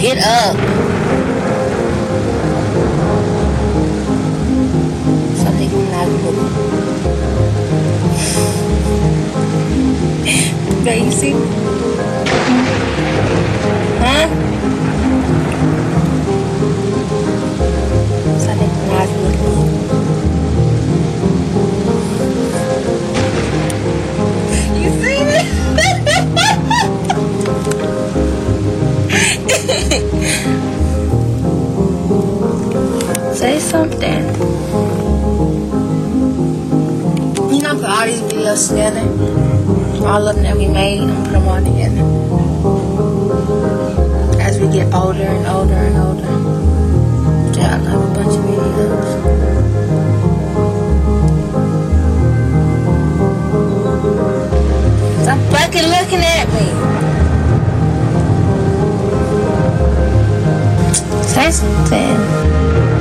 Get up! Sabi kong nagulog. Naisip. Ha? Huh? all these videos together. All of them that we made, I'm gonna put them all together. As we get older and older and older. Yeah, I have a bunch of videos. Stop fucking looking at me. Say something.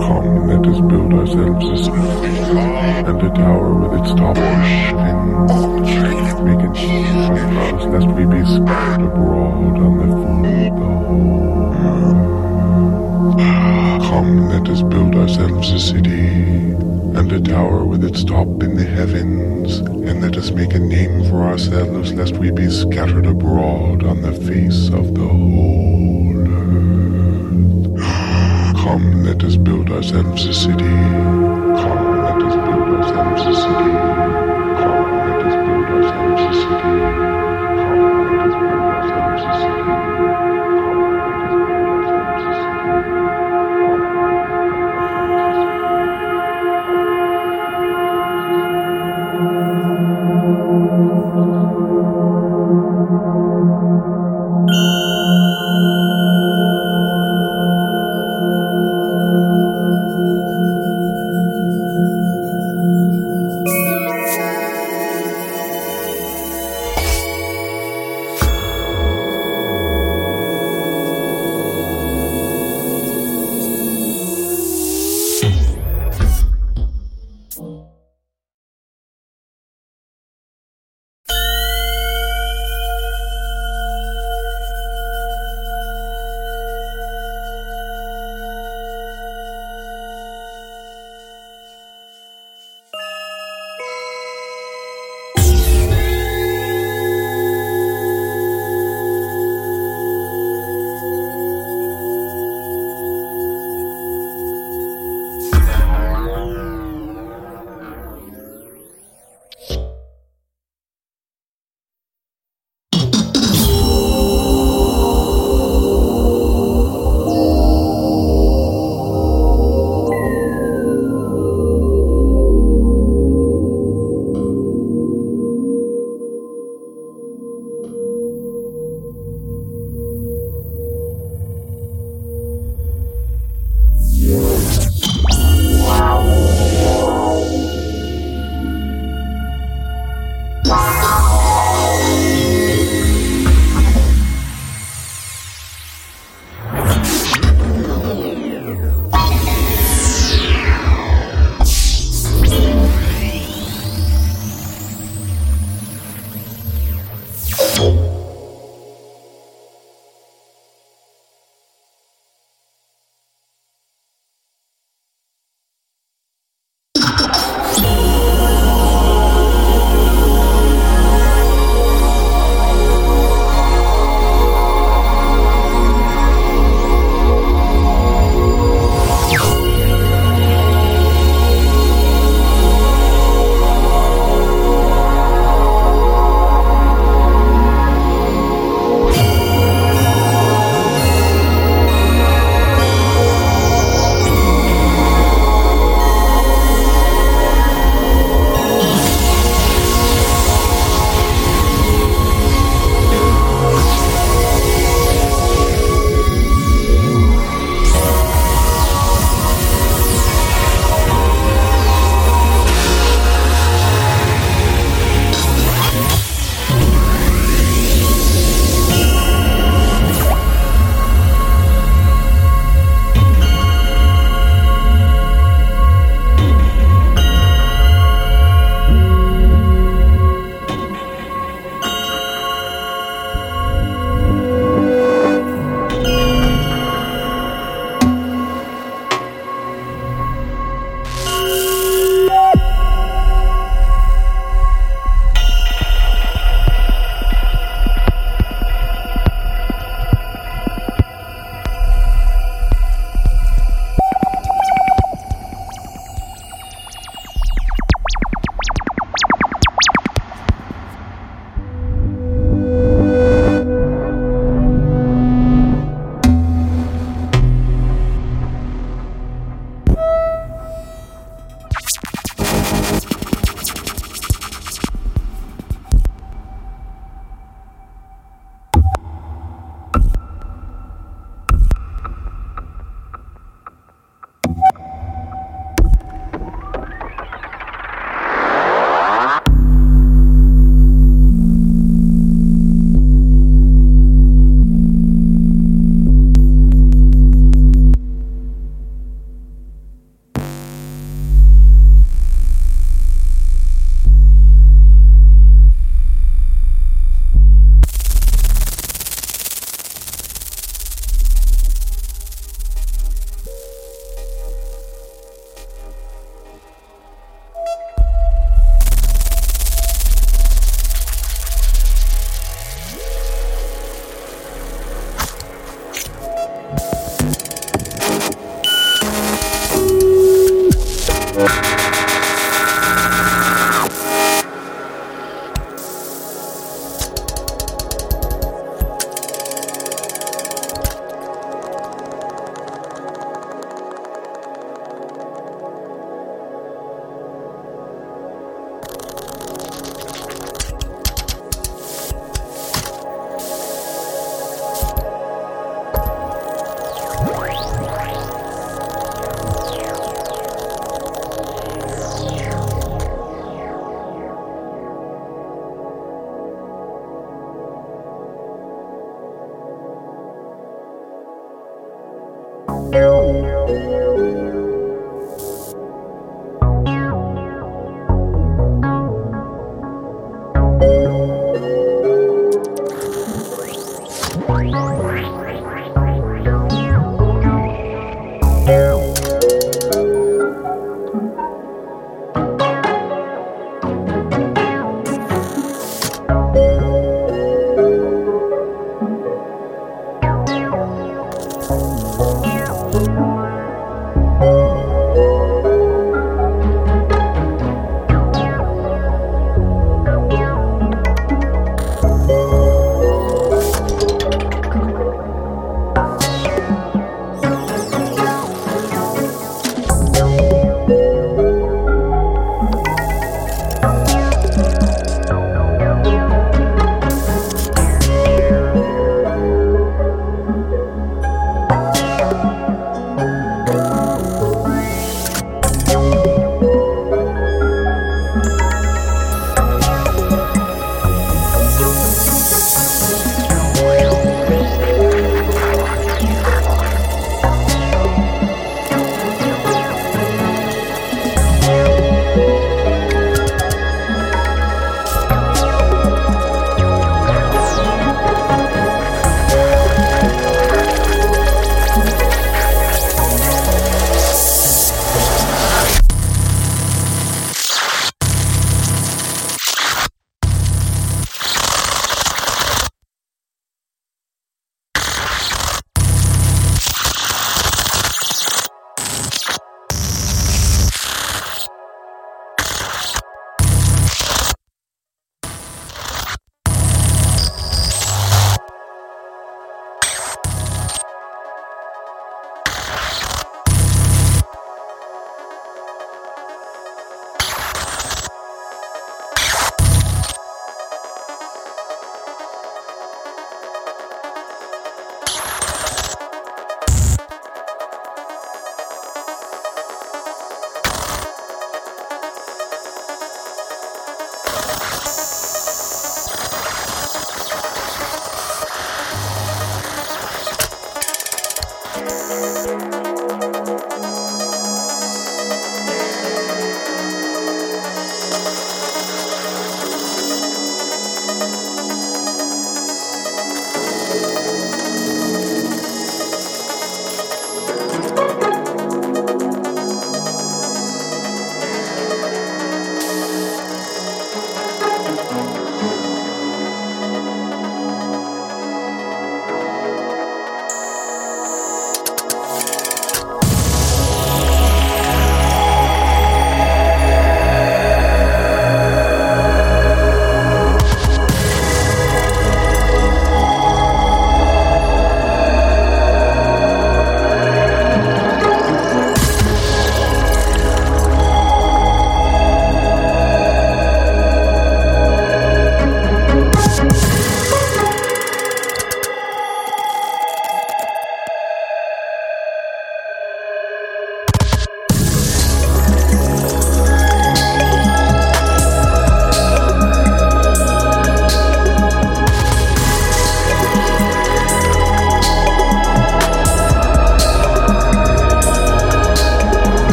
Come, let us build ourselves a and a tower with its top. We can lest we be scattered abroad on the the. Come, let us build ourselves a city and a tower with its top in the heavens, and let us make a name for ourselves, lest we be scattered abroad on the face of the whole earth. Come, let us build ourselves a city